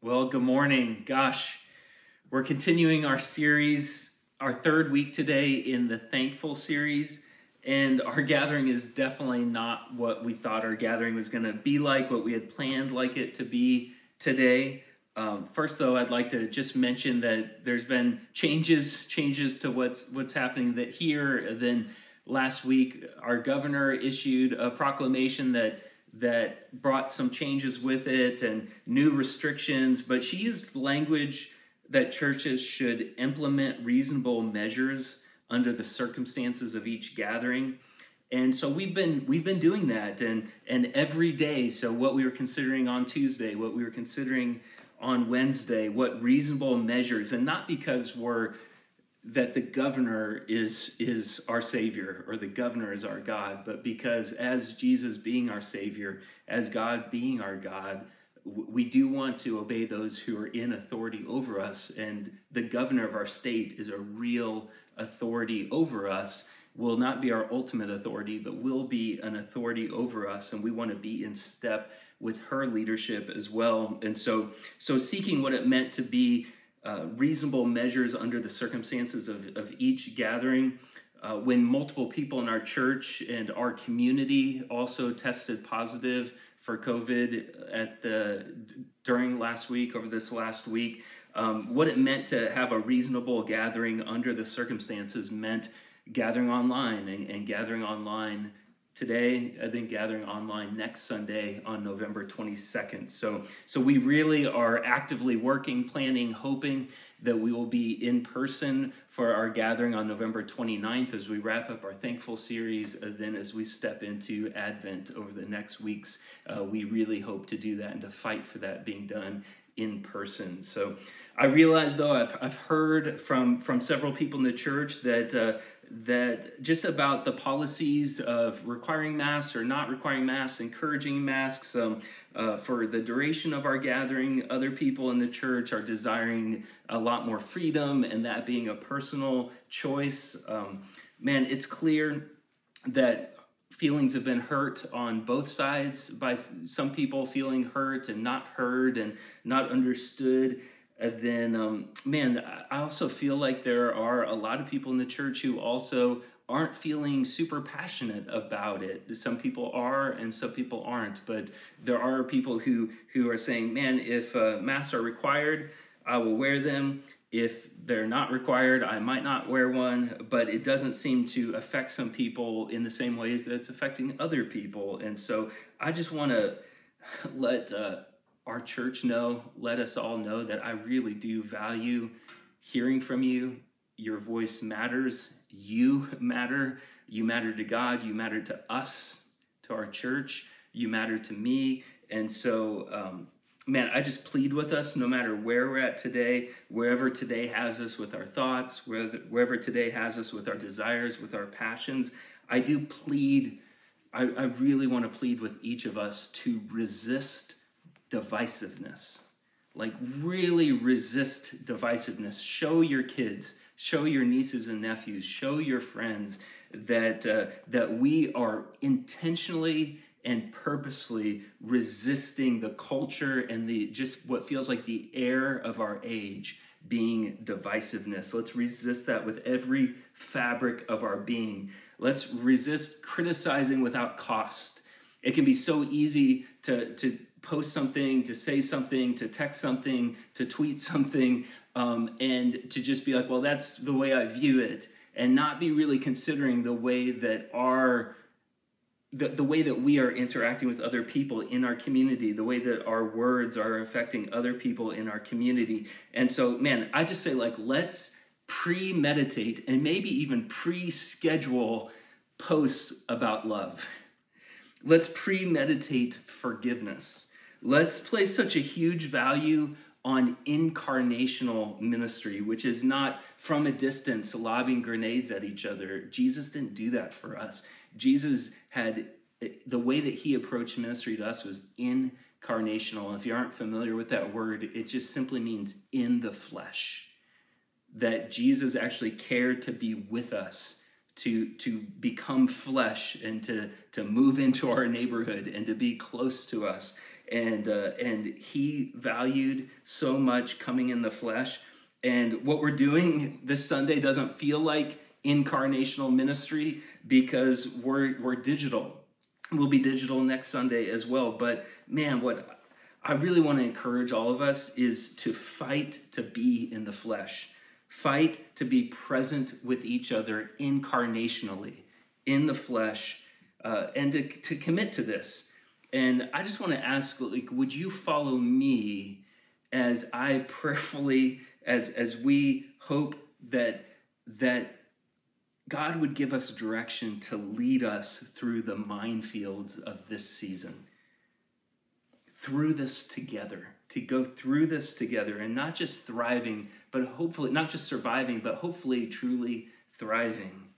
Well, good morning. Gosh, we're continuing our series, our third week today in the Thankful series. And our gathering is definitely not what we thought our gathering was going to be like, what we had planned like it to be today. Um, first, though, I'd like to just mention that there's been changes, changes to what's what's happening that here. Then last week, our governor issued a proclamation that that brought some changes with it and new restrictions, but she used language that churches should implement reasonable measures under the circumstances of each gathering. And so we've been we've been doing that and and every day so what we were considering on Tuesday, what we were considering on Wednesday, what reasonable measures and not because we're that the governor is is our savior or the governor is our god but because as jesus being our savior as god being our god we do want to obey those who are in authority over us and the governor of our state is a real authority over us will not be our ultimate authority but will be an authority over us and we want to be in step with her leadership as well. And so so seeking what it meant to be uh, reasonable measures under the circumstances of, of each gathering. Uh, when multiple people in our church and our community also tested positive for COVID at the during last week, over this last week, um, what it meant to have a reasonable gathering under the circumstances meant gathering online and, and gathering online today and then gathering online next sunday on november 22nd so so we really are actively working planning hoping that we will be in person for our gathering on november 29th as we wrap up our thankful series and then as we step into advent over the next weeks uh, we really hope to do that and to fight for that being done in person. So i realize though i've, I've heard from from several people in the church that uh, that just about the policies of requiring masks or not requiring masks, encouraging masks um, uh, for the duration of our gathering. Other people in the church are desiring a lot more freedom, and that being a personal choice. Um, man, it's clear that feelings have been hurt on both sides by some people feeling hurt and not heard and not understood. And then, um, man, I also feel like there are a lot of people in the church who also aren't feeling super passionate about it. Some people are, and some people aren't. But there are people who who are saying, "Man, if uh, masks are required, I will wear them. If they're not required, I might not wear one." But it doesn't seem to affect some people in the same ways that it's affecting other people. And so, I just want to let. Uh, our church know, let us all know that I really do value hearing from you. Your voice matters. You matter. You matter to God. You matter to us, to our church. You matter to me. And so, um, man, I just plead with us no matter where we're at today, wherever today has us with our thoughts, wherever, today has us with our desires, with our passions. I do plead, I, I really want to plead with each of us to resist divisiveness. Like, really resist divisiveness. Show your kids, show your nieces and nephews, show your friends that, uh, that we are intentionally and purposely resisting the culture and the just what feels like the air of our age being divisiveness. Let's resist that with every fabric of our being. Let's resist criticizing without cost. It can be so easy to, to post something, to say something, to text something, to tweet something, um, and to just be like, well, that's the way I view it, and not be really considering the way that our the, the way that we are interacting with other people in our community, the way that our words are affecting other people in our community. And so, man, I just say, like, let's premeditate and maybe even pre schedule posts about love. Let's premeditate forgiveness. Let's place such a huge value on incarnational ministry, which is not from a distance lobbing grenades at each other. Jesus didn't do that for us. Jesus had the way that he approached ministry to us was incarnational. If you aren't familiar with that word, it just simply means in the flesh. That Jesus actually cared to be with us, to, to become flesh, and to, to move into our neighborhood and to be close to us. And uh, and he valued so much coming in the flesh. And what we're doing this Sunday doesn't feel like incarnational ministry because we're we're digital. We'll be digital next Sunday as well. But man, what I really want to encourage all of us is to fight to be in the flesh. Fight to be present with each other incarnationally, in the flesh, uh, and to, to commit to this. And I just want to ask, like, would you follow me as I prayerfully, as as we hope that that God would give us direction to lead us through the minefields of this season, through this together, to go through this together and not just thriving, but hopefully, not just surviving, but hopefully truly thriving.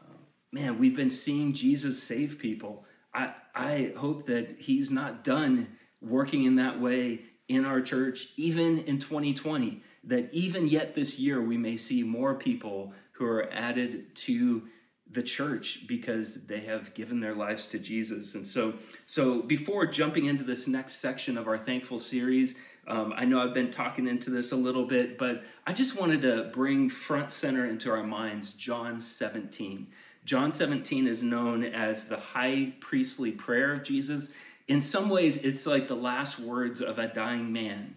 Uh, man, we've been seeing Jesus save people. I, I hope that he's not done working in that way in our church, even in 2020, that even yet this year we may see more people who are added to the church because they have given their lives to Jesus. And so, so before jumping into this next section of our thankful series, um, I know I've been talking into this a little bit, but I just wanted to bring front center into our minds John 17. John 17 is known as the high priestly prayer of Jesus. In some ways, it's like the last words of a dying man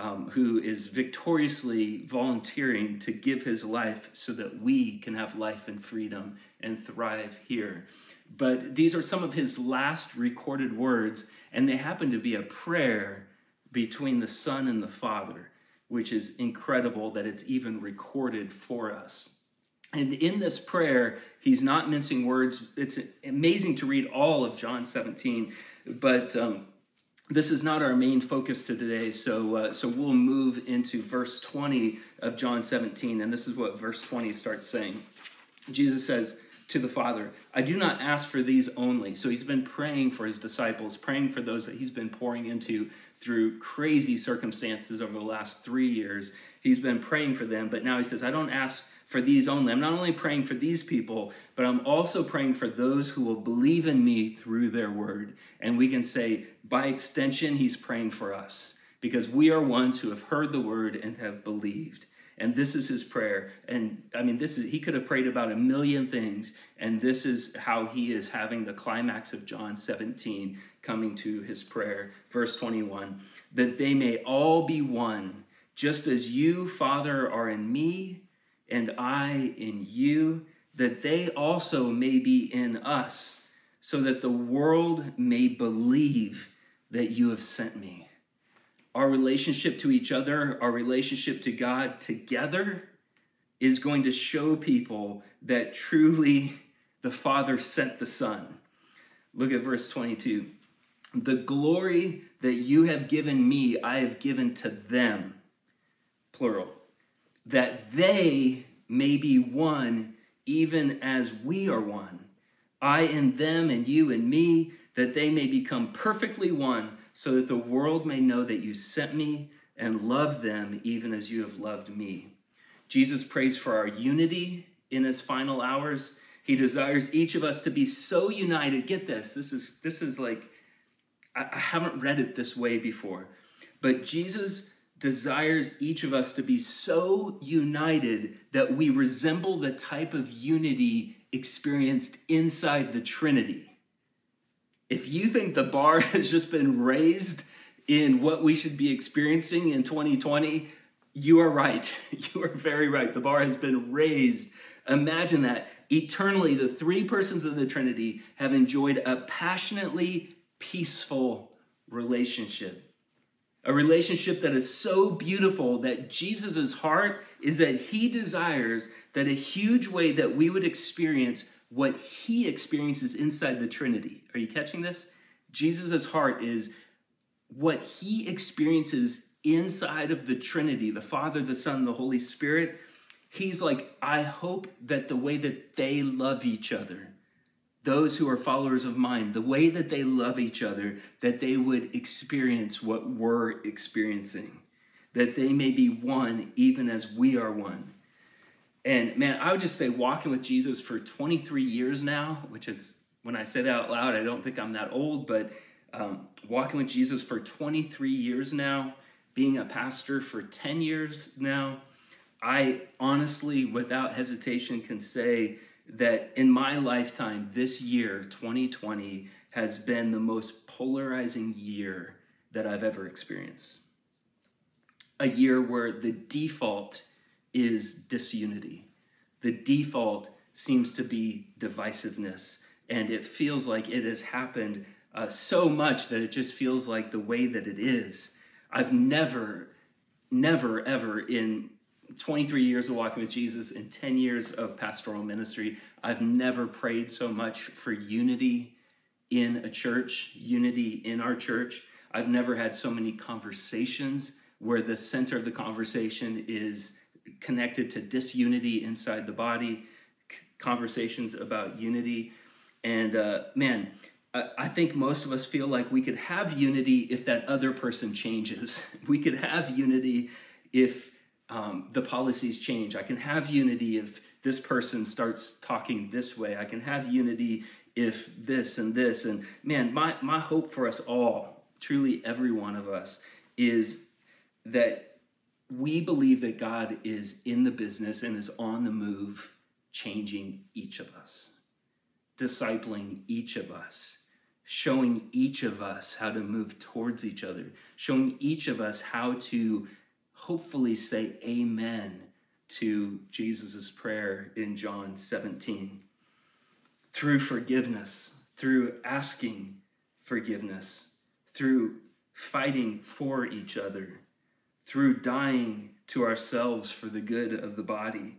um, who is victoriously volunteering to give his life so that we can have life and freedom and thrive here. But these are some of his last recorded words, and they happen to be a prayer between the Son and the Father, which is incredible that it's even recorded for us. And in this prayer, he's not mincing words. It's amazing to read all of John 17, but um, this is not our main focus today, so uh, so we'll move into verse 20 of John 17, and this is what verse 20 starts saying. Jesus says to the Father, "I do not ask for these only." So he's been praying for his disciples, praying for those that he's been pouring into through crazy circumstances over the last three years. He's been praying for them, but now he says, "I don't ask." For these only. I'm not only praying for these people, but I'm also praying for those who will believe in me through their word. And we can say, by extension, he's praying for us because we are ones who have heard the word and have believed. And this is his prayer. And I mean, this is, he could have prayed about a million things. And this is how he is having the climax of John 17 coming to his prayer. Verse 21 that they may all be one, just as you, Father, are in me and I in you, that they also may be in us, so that the world may believe that you have sent me. Our relationship to each other, our relationship to God together, is going to show people that truly the Father sent the Son. Look at verse 22. The glory that you have given me, I have given to them, plural that they may be one even as we are one. I in them and you in me, that they may become perfectly one, so that the world may know that you sent me and love them even as you have loved me. Jesus prays for our unity in his final hours. He desires each of us to be so united. Get this. This is this is like I, I haven't read it this way before. But Jesus desires each of us to be so united that we resemble the type of unity experienced inside the Trinity. If you think the bar has just been raised in what we should be experiencing in 2020, you are right. You are very right. The bar has been raised. Imagine that. Eternally, the three persons of the Trinity have enjoyed a passionately peaceful relationship a relationship that is so beautiful that Jesus' heart is that he desires that a huge way that we would experience what he experiences inside the Trinity. Are you catching this? Jesus' heart is what he experiences inside of the Trinity, the Father, the Son, the Holy Spirit. He's like, I hope that the way that they love each other, those who are followers of mine, the way that they love each other, that they would experience what we're experiencing, that they may be one even as we are one. And man, I would just say walking with Jesus for 23 years now, which is when I say that out loud, I don't think I'm that old, but um, walking with Jesus for 23 years now, being a pastor for 10 years now, I honestly, without hesitation, can say that in my lifetime, this year, 2020, has been the most polarizing year that I've ever experienced. A year where the default is disunity, the default seems to be divisiveness, and it feels like it has happened uh, so much that it just feels like the way that it is. I've never, never, ever in 23 years of walking with Jesus and 10 years of pastoral ministry, I've never prayed so much for unity in a church, unity in our church. I've never had so many conversations where the center of the conversation is connected to disunity inside the body, conversations about unity. And uh, man, I think most of us feel like we could have unity if that other person changes. We could have unity if um, the policies change. I can have unity if this person starts talking this way. I can have unity if this and this. And man, my, my hope for us all, truly every one of us, is that we believe that God is in the business and is on the move, changing each of us, discipling each of us showing each of us how to move towards each other, showing each of us how to hopefully say amen to Jesus' prayer in John 17. Through forgiveness, through asking forgiveness, through fighting for each other, through dying to ourselves for the good of the body,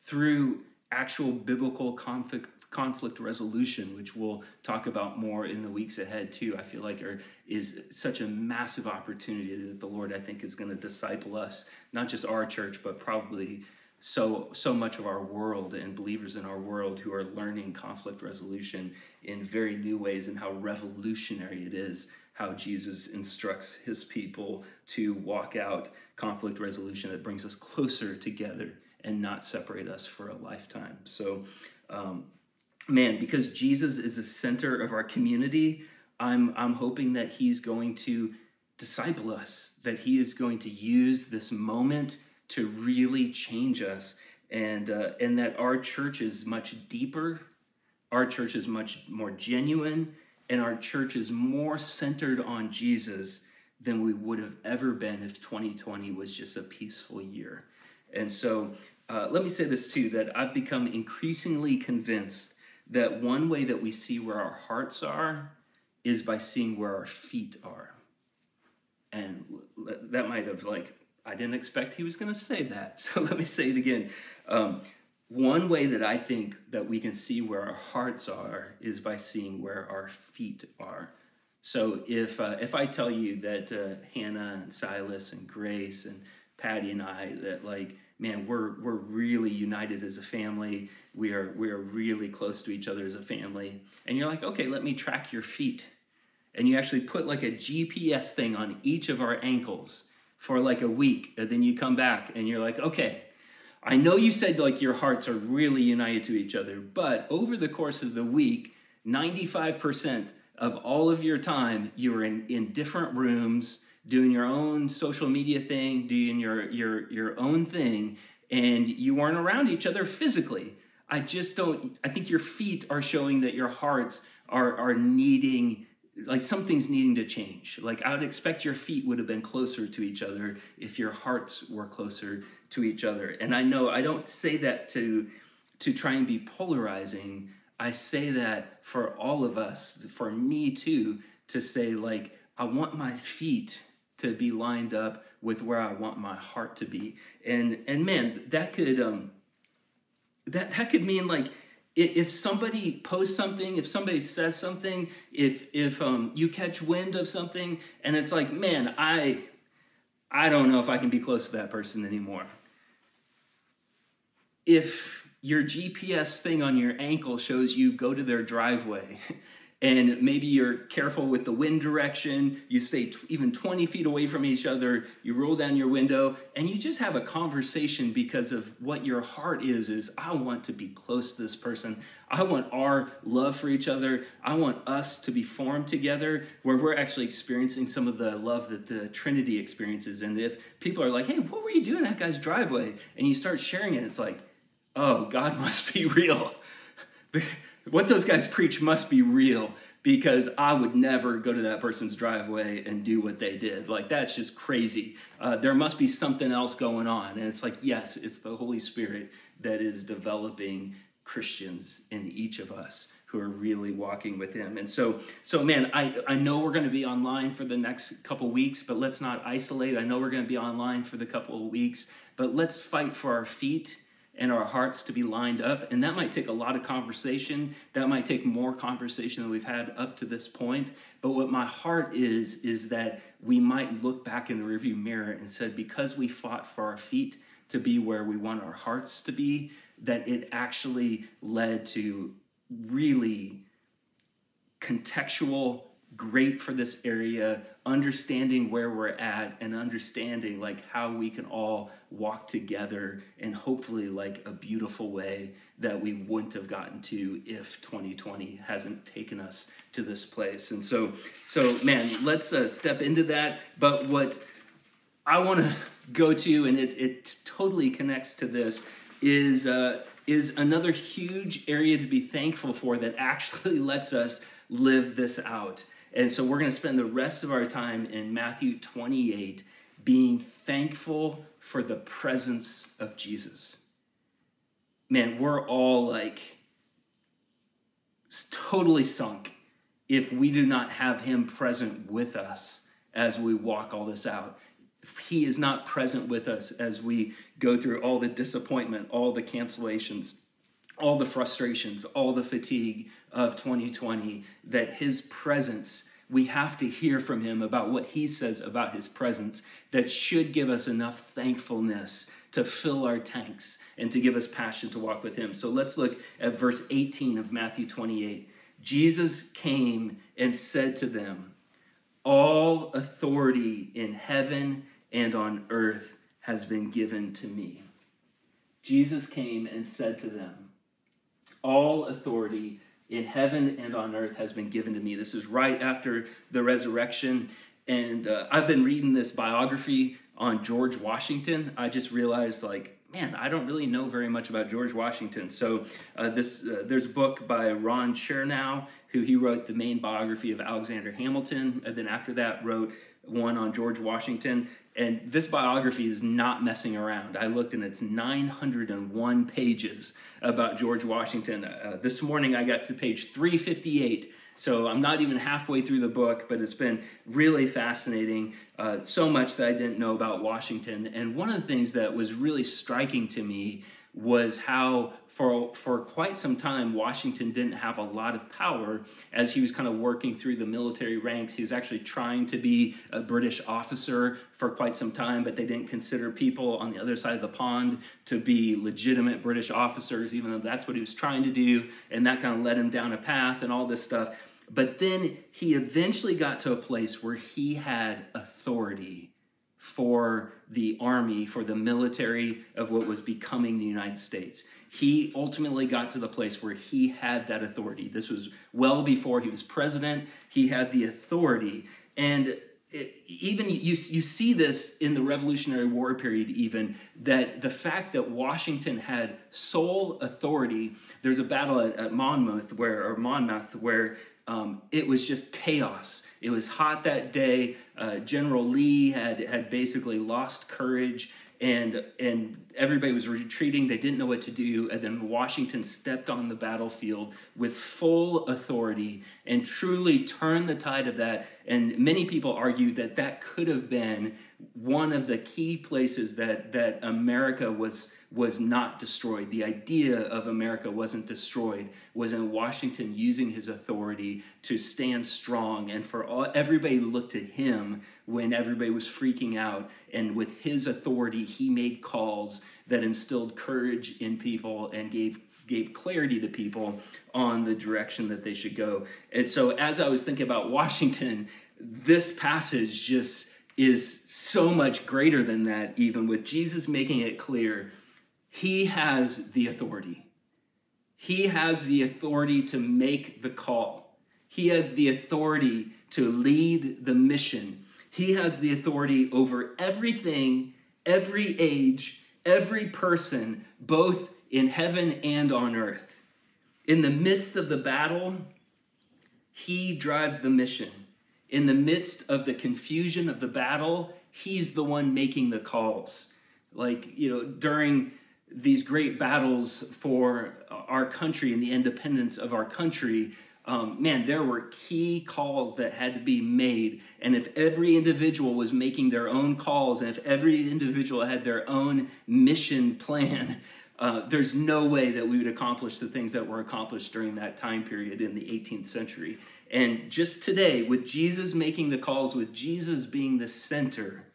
through actual biblical conflict, conflict resolution, which we'll talk about more in the weeks ahead too. I feel like are, is such a massive opportunity that the Lord I think is going to disciple us, not just our church, but probably so so much of our world and believers in our world who are learning conflict resolution in very new ways and how revolutionary it is how Jesus instructs his people to walk out conflict resolution that brings us closer together and not separate us for a lifetime. So um, man, because Jesus is the center of our community, I'm, I'm hoping that he's going to disciple us, that he is going to use this moment to really change us, and, uh, and that our church is much deeper, our church is much more genuine, and our church is more centered on Jesus than we would have ever been if 2020 was just a peaceful year. And so, uh, let me say this too that I've become increasingly convinced that one way that we see where our hearts are is by seeing where our feet are. And that might have, like, I didn't expect he was going to say that. So let me say it again. Um, one way that I think that we can see where our hearts are is by seeing where our feet are. So if uh, if I tell you that uh, Hannah and Silas and Grace and Patty and I that like man we're we're really united as a family. We are we are really close to each other as a family. And you're like okay let me track your feet. And you actually put like a gps thing on each of our ankles for like a week and then you come back and you're like okay i know you said like your hearts are really united to each other but over the course of the week 95% of all of your time you were in, in different rooms doing your own social media thing doing your your your own thing and you weren't around each other physically I just don't. I think your feet are showing that your hearts are are needing like something's needing to change. Like I would expect your feet would have been closer to each other if your hearts were closer to each other. And I know I don't say that to to try and be polarizing. I say that for all of us, for me too, to say like I want my feet to be lined up with where I want my heart to be. And and man, that could um that that could mean like if somebody posts something if somebody says something if if um, you catch wind of something and it's like man i i don't know if i can be close to that person anymore if your gps thing on your ankle shows you go to their driveway and maybe you're careful with the wind direction. You stay t- even 20 feet away from each other. You roll down your window and you just have a conversation because of what your heart is is I want to be close to this person. I want our love for each other. I want us to be formed together where we're actually experiencing some of the love that the Trinity experiences. And if people are like, "Hey, what were you doing in that guy's driveway?" and you start sharing it, it's like, "Oh, God must be real." What those guys preach must be real because I would never go to that person's driveway and do what they did. Like, that's just crazy. Uh, there must be something else going on. And it's like, yes, it's the Holy Spirit that is developing Christians in each of us who are really walking with him. And so, so man, I, I know we're going to be online for the next couple weeks, but let's not isolate. I know we're going to be online for the couple of weeks, but let's fight for our feet and our hearts to be lined up. And that might take a lot of conversation. That might take more conversation than we've had up to this point. But what my heart is, is that we might look back in the rearview mirror and said, because we fought for our feet to be where we want our hearts to be, that it actually led to really contextual great for this area understanding where we're at and understanding like how we can all walk together in hopefully like a beautiful way that we wouldn't have gotten to if 2020 hasn't taken us to this place. And so so man let's uh, step into that. But what i want to go to and it, it totally connects to this is uh, is another huge area to be thankful for that actually lets us live this out and so we're going to spend the rest of our time in Matthew 28 being thankful for the presence of Jesus. Man, we're all like totally sunk if we do not have him present with us as we walk all this out. If he is not present with us as we go through all the disappointment, all the cancellations, all the frustrations, all the fatigue of 2020, that his presence, we have to hear from him about what he says about his presence that should give us enough thankfulness to fill our tanks and to give us passion to walk with him. So let's look at verse 18 of Matthew 28. Jesus came and said to them, All authority in heaven and on earth has been given to me. Jesus came and said to them, all authority in heaven and on earth has been given to me. This is right after the resurrection. And uh, I've been reading this biography on George Washington. I just realized, like, man, I don't really know very much about George Washington. So uh, this uh, there's a book by Ron Chernow, who he wrote the main biography of Alexander Hamilton, and then after that wrote one on George Washington. And this biography is not messing around. I looked and it's 901 pages about George Washington. Uh, this morning I got to page 358. So I'm not even halfway through the book, but it's been really fascinating. Uh, so much that I didn't know about Washington. And one of the things that was really striking to me was how for for quite some time Washington didn't have a lot of power as he was kind of working through the military ranks. He was actually trying to be a British officer for quite some time, but they didn't consider people on the other side of the pond to be legitimate British officers, even though that's what he was trying to do, and that kind of led him down a path and all this stuff. But then he eventually got to a place where he had authority for the army, for the military of what was becoming the United States. He ultimately got to the place where he had that authority. This was well before he was president. He had the authority. And it, even you, you see this in the Revolutionary War period, even that the fact that Washington had sole authority. There's a battle at, at Monmouth where, or Monmouth, where um, it was just chaos. It was hot that day. Uh, General Lee had had basically lost courage, and and everybody was retreating. They didn't know what to do, and then Washington stepped on the battlefield with full authority and truly turned the tide of that. And many people argue that that could have been one of the key places that that America was was not destroyed. The idea of America wasn't destroyed, was in Washington using his authority to stand strong and for all, everybody looked to him when everybody was freaking out. And with his authority, he made calls that instilled courage in people and gave gave clarity to people on the direction that they should go. And so, as I was thinking about Washington, this passage just is so much greater than that, even with Jesus making it clear he has the authority. He has the authority to make the call, he has the authority to lead the mission. He has the authority over everything, every age, every person, both in heaven and on earth. In the midst of the battle, he drives the mission. In the midst of the confusion of the battle, he's the one making the calls. Like, you know, during these great battles for our country and the independence of our country, um, man, there were key calls that had to be made. And if every individual was making their own calls, and if every individual had their own mission plan, uh, there's no way that we would accomplish the things that were accomplished during that time period in the 18th century. And just today, with Jesus making the calls, with Jesus being the center,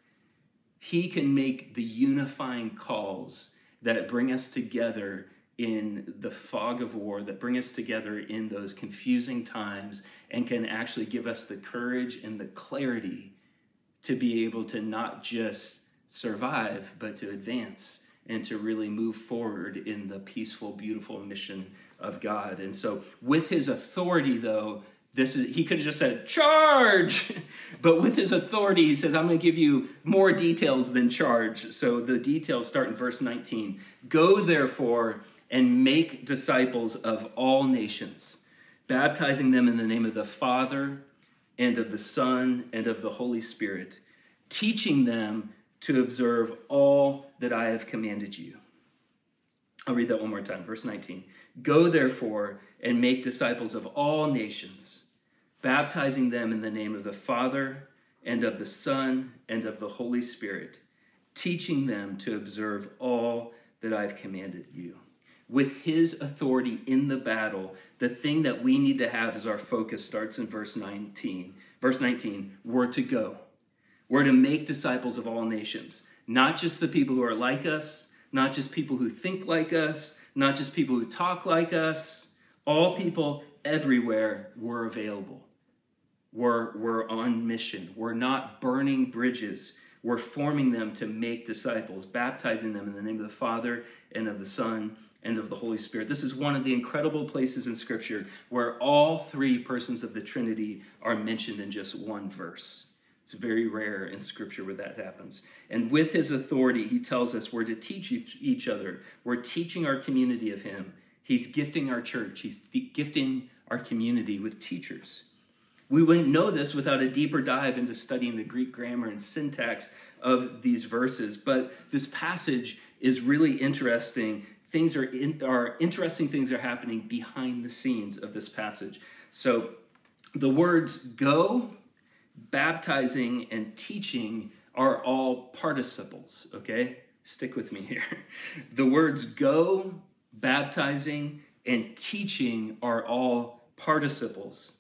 he can make the unifying calls that bring us together in the fog of war, that bring us together in those confusing times, and can actually give us the courage and the clarity to be able to not just survive, but to advance and to really move forward in the peaceful, beautiful mission of God. And so, with his authority, though, this is he could have just said charge! But with his authority he says i'm going to give you more details than charge. So the details start in verse 19 go therefore and make disciples of all nations baptizing them in the name of the father and of the son and of the holy spirit teaching them to observe all that i have commanded you. I'll read that one more time. Verse 19 go therefore and make disciples of all nations baptizing them in the name of the Father and of the Son and of the Holy Spirit, teaching them to observe all that I've commanded you. With his authority in the battle, the thing that we need to have as our focus starts in verse 19. Verse 19, we're to go. We're to make disciples of all nations, not just the people who are like us, not just people who think like us, not just people who talk like us. All people everywhere were available. We're, we're on mission. We're not burning bridges. We're forming them to make disciples, baptizing them in the name of the Father and of the Son and of the Holy Spirit. This is one of the incredible places in Scripture where all three persons of the Trinity are mentioned in just one verse. It's very rare in Scripture where that happens. And with his authority, he tells us we're to teach each other. We're teaching our community of him. He's gifting our church, he's gifting our community with teachers. We wouldn't know this without a deeper dive into studying the Greek grammar and syntax of these verses. But this passage is really interesting. Things are, in, are interesting things are happening behind the scenes of this passage. So the words go, baptizing, and teaching are all participles, okay? Stick with me here. The words go, baptizing, and teaching are all participles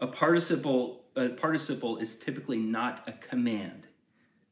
a participle a participle is typically not a command.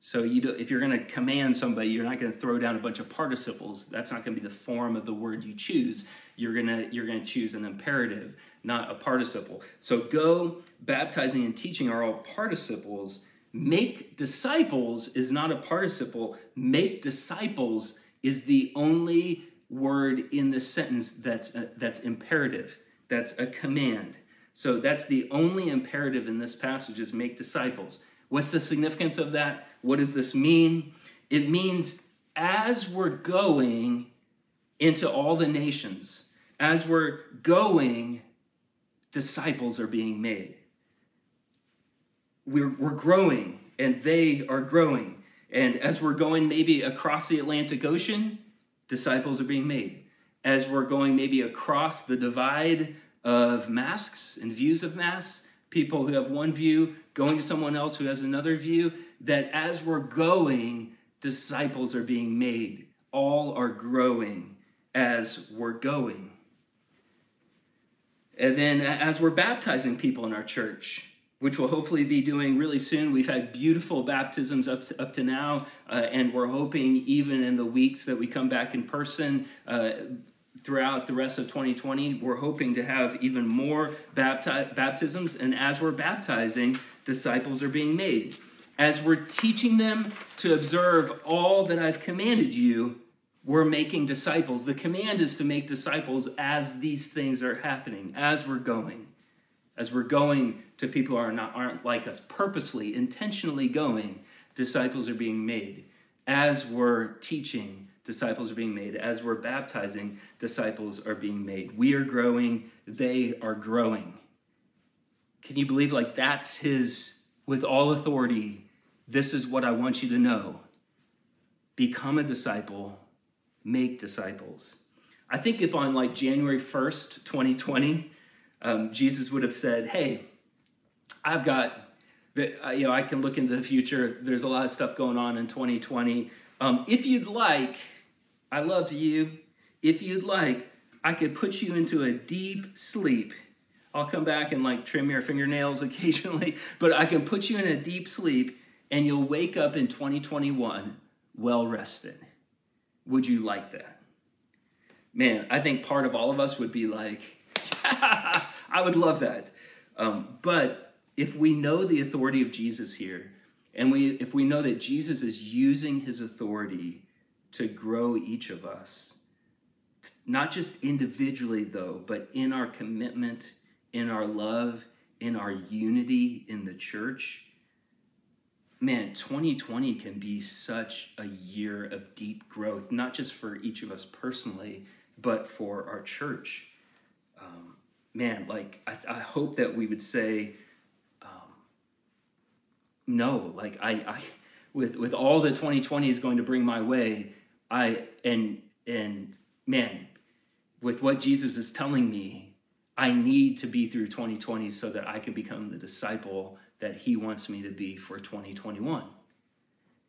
So you do, if you're going to command somebody, you're not going to throw down a bunch of participles. That's not going to be the form of the word you choose. You're going to you're going to choose an imperative, not a participle. So go, baptizing and teaching are all participles. Make disciples is not a participle. Make disciples is the only word in the sentence that's a, that's imperative. That's a command. So that's the only imperative in this passage is make disciples. What's the significance of that? What does this mean? It means as we're going into all the nations, as we're going, disciples are being made. We're, we're growing, and they are growing. And as we're going maybe across the Atlantic Ocean, disciples are being made. As we're going maybe across the divide of masks and views of masks, people who have one view going to someone else who has another view, that as we're going, disciples are being made. All are growing as we're going. And then as we're baptizing people in our church, which we'll hopefully be doing really soon. We've had beautiful baptisms up to, up to now, uh, and we're hoping even in the weeks that we come back in person, uh, throughout the rest of 2020, we're hoping to have even more bapti- baptisms. And as we're baptizing, disciples are being made. As we're teaching them to observe all that I've commanded you, we're making disciples. The command is to make disciples as these things are happening, as we're going. As we're going to people who are not, aren't like us, purposely, intentionally going, disciples are being made. As we're teaching, disciples are being made. As we're baptizing, disciples are being made. We are growing, they are growing. Can you believe like that's his with all authority? This is what I want you to know. Become a disciple, make disciples. I think if on like January 1st, 2020, um, Jesus would have said, Hey, I've got, the, uh, you know, I can look into the future. There's a lot of stuff going on in 2020. Um, if you'd like, I love you. If you'd like, I could put you into a deep sleep. I'll come back and like trim your fingernails occasionally, but I can put you in a deep sleep and you'll wake up in 2021 well rested. Would you like that? Man, I think part of all of us would be like, I would love that. Um, but if we know the authority of Jesus here, and we, if we know that Jesus is using his authority to grow each of us, not just individually, though, but in our commitment, in our love, in our unity in the church, man, 2020 can be such a year of deep growth, not just for each of us personally, but for our church. Um, man, like, I, I, hope that we would say, um, no, like, I, I, with, with all that 2020 is going to bring my way, I, and, and man, with what Jesus is telling me, I need to be through 2020 so that I can become the disciple that he wants me to be for 2021.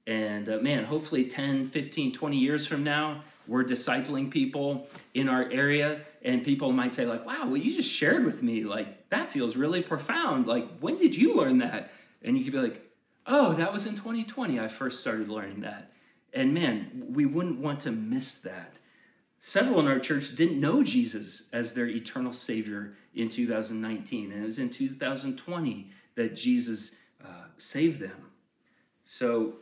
And uh, man, hopefully 10, 15, 20 years from now, we're discipling people in our area and people might say like, "Wow, what you just shared with me, like that feels really profound. Like when did you learn that?" And you could be like, "Oh, that was in 2020 I first started learning that." And man, we wouldn't want to miss that. Several in our church didn't know Jesus as their eternal savior in 2019, and it was in 2020 that Jesus uh, saved them. So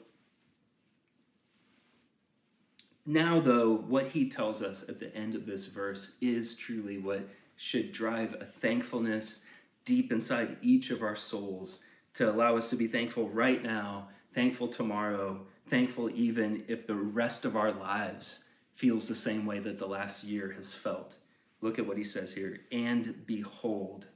now, though, what he tells us at the end of this verse is truly what should drive a thankfulness deep inside each of our souls to allow us to be thankful right now, thankful tomorrow, thankful even if the rest of our lives feels the same way that the last year has felt. Look at what he says here. And behold,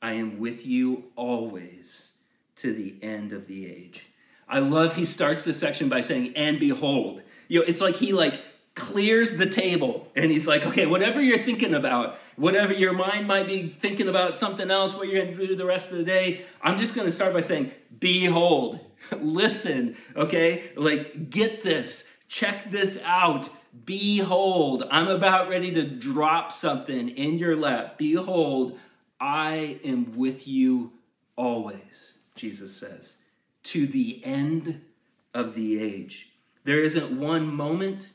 I am with you always to the end of the age. I love he starts this section by saying, and behold. You know, it's like he like clears the table and he's like, okay, whatever you're thinking about, whatever your mind might be thinking about something else, what you're going to do the rest of the day, I'm just going to start by saying, behold, listen, okay? Like, get this, check this out. Behold, I'm about ready to drop something in your lap. Behold, I am with you always, Jesus says, to the end of the age. There isn't one moment,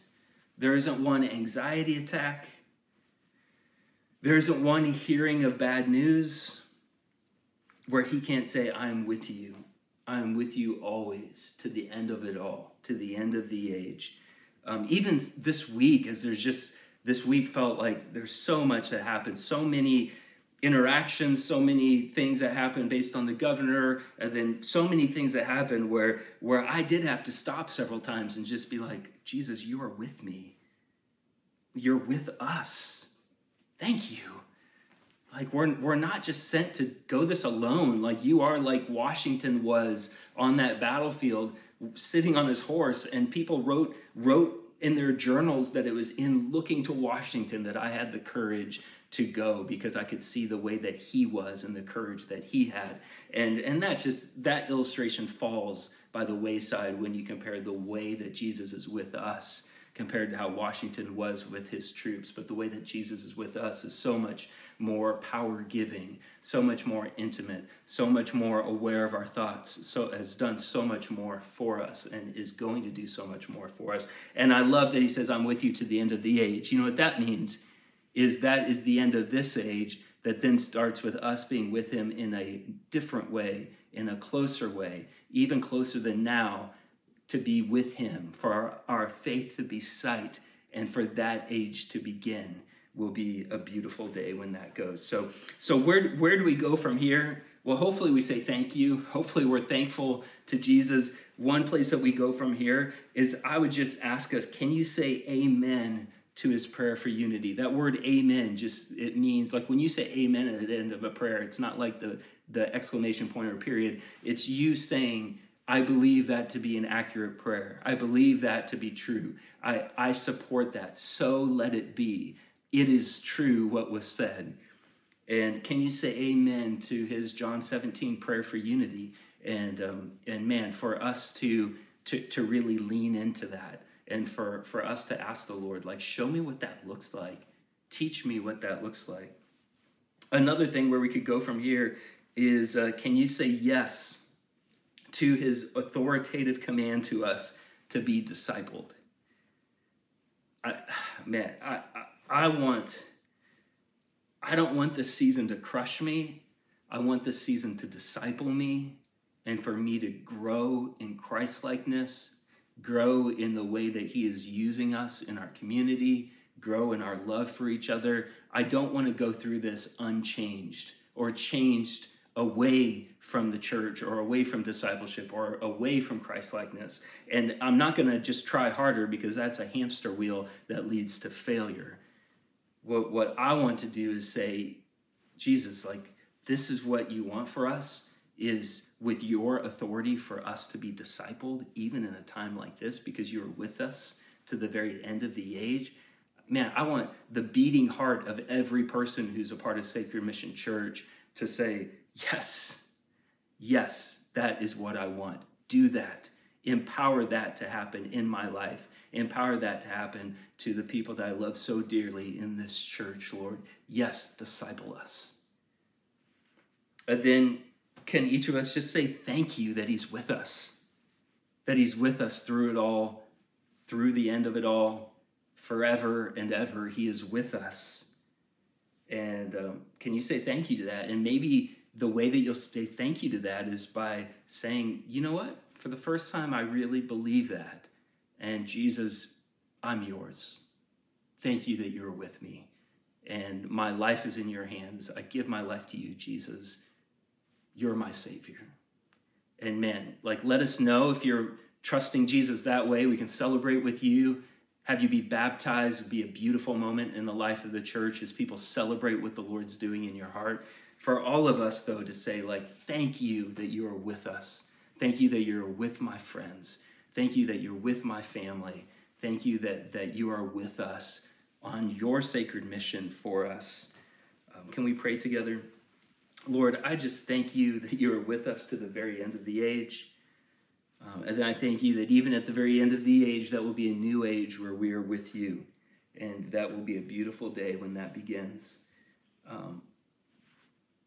there isn't one anxiety attack, there isn't one hearing of bad news where he can't say, I'm with you. I'm with you always to the end of it all, to the end of the age. Um, even this week, as there's just this week felt like there's so much that happened, so many interactions, so many things that happened based on the governor, and then so many things that happened where where I did have to stop several times and just be like, Jesus, you are with me. You're with us. Thank you. Like we're we're not just sent to go this alone. Like you are like Washington was on that battlefield, sitting on his horse, and people wrote wrote in their journals that it was in looking to Washington that I had the courage to go because I could see the way that he was and the courage that he had. And and that's just that illustration falls by the wayside when you compare the way that Jesus is with us compared to how Washington was with his troops. But the way that Jesus is with us is so much more power giving, so much more intimate, so much more aware of our thoughts, so has done so much more for us and is going to do so much more for us. And I love that he says, I'm with you to the end of the age. You know what that means? is that is the end of this age that then starts with us being with him in a different way, in a closer way, even closer than now, to be with him, for our, our faith to be sight, and for that age to begin will be a beautiful day when that goes. So, so where, where do we go from here? Well, hopefully we say thank you. Hopefully we're thankful to Jesus. One place that we go from here is I would just ask us, can you say amen to his prayer for unity? That word amen just it means like when you say amen at the end of a prayer, it's not like the the exclamation point or period. It's you saying I believe that to be an accurate prayer. I believe that to be true. I, I support that. So let it be. It is true what was said. And can you say amen to his John 17 prayer for unity? And, um, and man, for us to, to, to really lean into that and for, for us to ask the Lord, like, show me what that looks like. Teach me what that looks like. Another thing where we could go from here is uh, can you say yes to his authoritative command to us to be discipled? I, man, I, I, I want I don't want this season to crush me. I want this season to disciple me and for me to grow in Christ likeness, grow in the way that He is using us in our community, grow in our love for each other. I don't want to go through this unchanged or changed away from the church or away from discipleship or away from Christ likeness. And I'm not going to just try harder because that's a hamster wheel that leads to failure what, what I want to do is say, Jesus, like, this is what you want for us is with your authority for us to be discipled, even in a time like this, because you're with us to the very end of the age. Man, I want the beating heart of every person who's a part of Sacred Mission Church to say, Yes, yes, that is what I want. Do that. Empower that to happen in my life Empower that to happen to the people that I love so dearly in this church, Lord. Yes, disciple us. And then can each of us just say thank you that He's with us, that He's with us through it all, through the end of it all, forever and ever. He is with us. And um, can you say thank you to that? And maybe the way that you'll say thank you to that is by saying, you know what? For the first time, I really believe that. And Jesus, I'm yours. Thank you that you're with me. And my life is in your hands. I give my life to you, Jesus. You're my Savior. And man, like, let us know if you're trusting Jesus that way. We can celebrate with you. Have you be baptized would be a beautiful moment in the life of the church as people celebrate what the Lord's doing in your heart. For all of us, though, to say, like, thank you that you are with us. Thank you that you're with my friends. Thank you that you're with my family. Thank you that, that you are with us on your sacred mission for us. Um, can we pray together? Lord, I just thank you that you are with us to the very end of the age. Um, and I thank you that even at the very end of the age, that will be a new age where we are with you. And that will be a beautiful day when that begins. Um,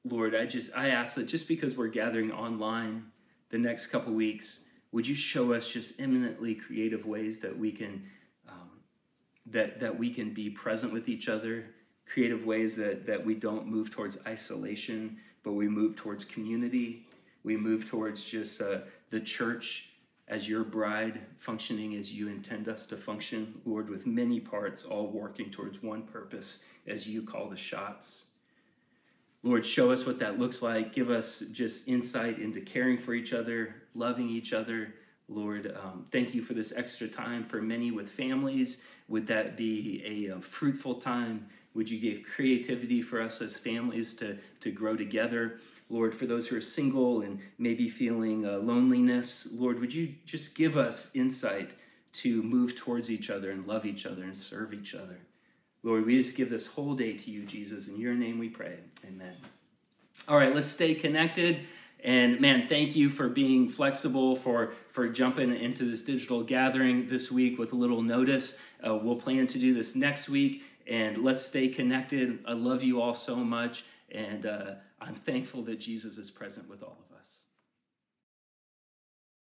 Lord, I just I ask that just because we're gathering online the next couple weeks, would you show us just eminently creative ways that we can um, that that we can be present with each other creative ways that that we don't move towards isolation but we move towards community? We move towards just uh, the church as your bride functioning as you intend us to function lord with many parts all working towards one purpose as you call the shots Lord, show us what that looks like. Give us just insight into caring for each other, loving each other. Lord, um, thank you for this extra time for many with families. Would that be a, a, fruitful time? Would you give creativity for us as families to, to grow together? Lord, for those who are single and maybe feeling uh, loneliness, Lord, would you just give us insight to move towards each other and love each other and serve each other? Lord, we just give this whole day to you, Jesus. In your name we pray. Amen. All right, let's stay connected. And man, thank you for being flexible, for, for jumping into this digital gathering this week with a little notice. Uh, we'll plan to do this next week. And let's stay connected. I love you all so much. And uh, I'm thankful that Jesus is present with all of us.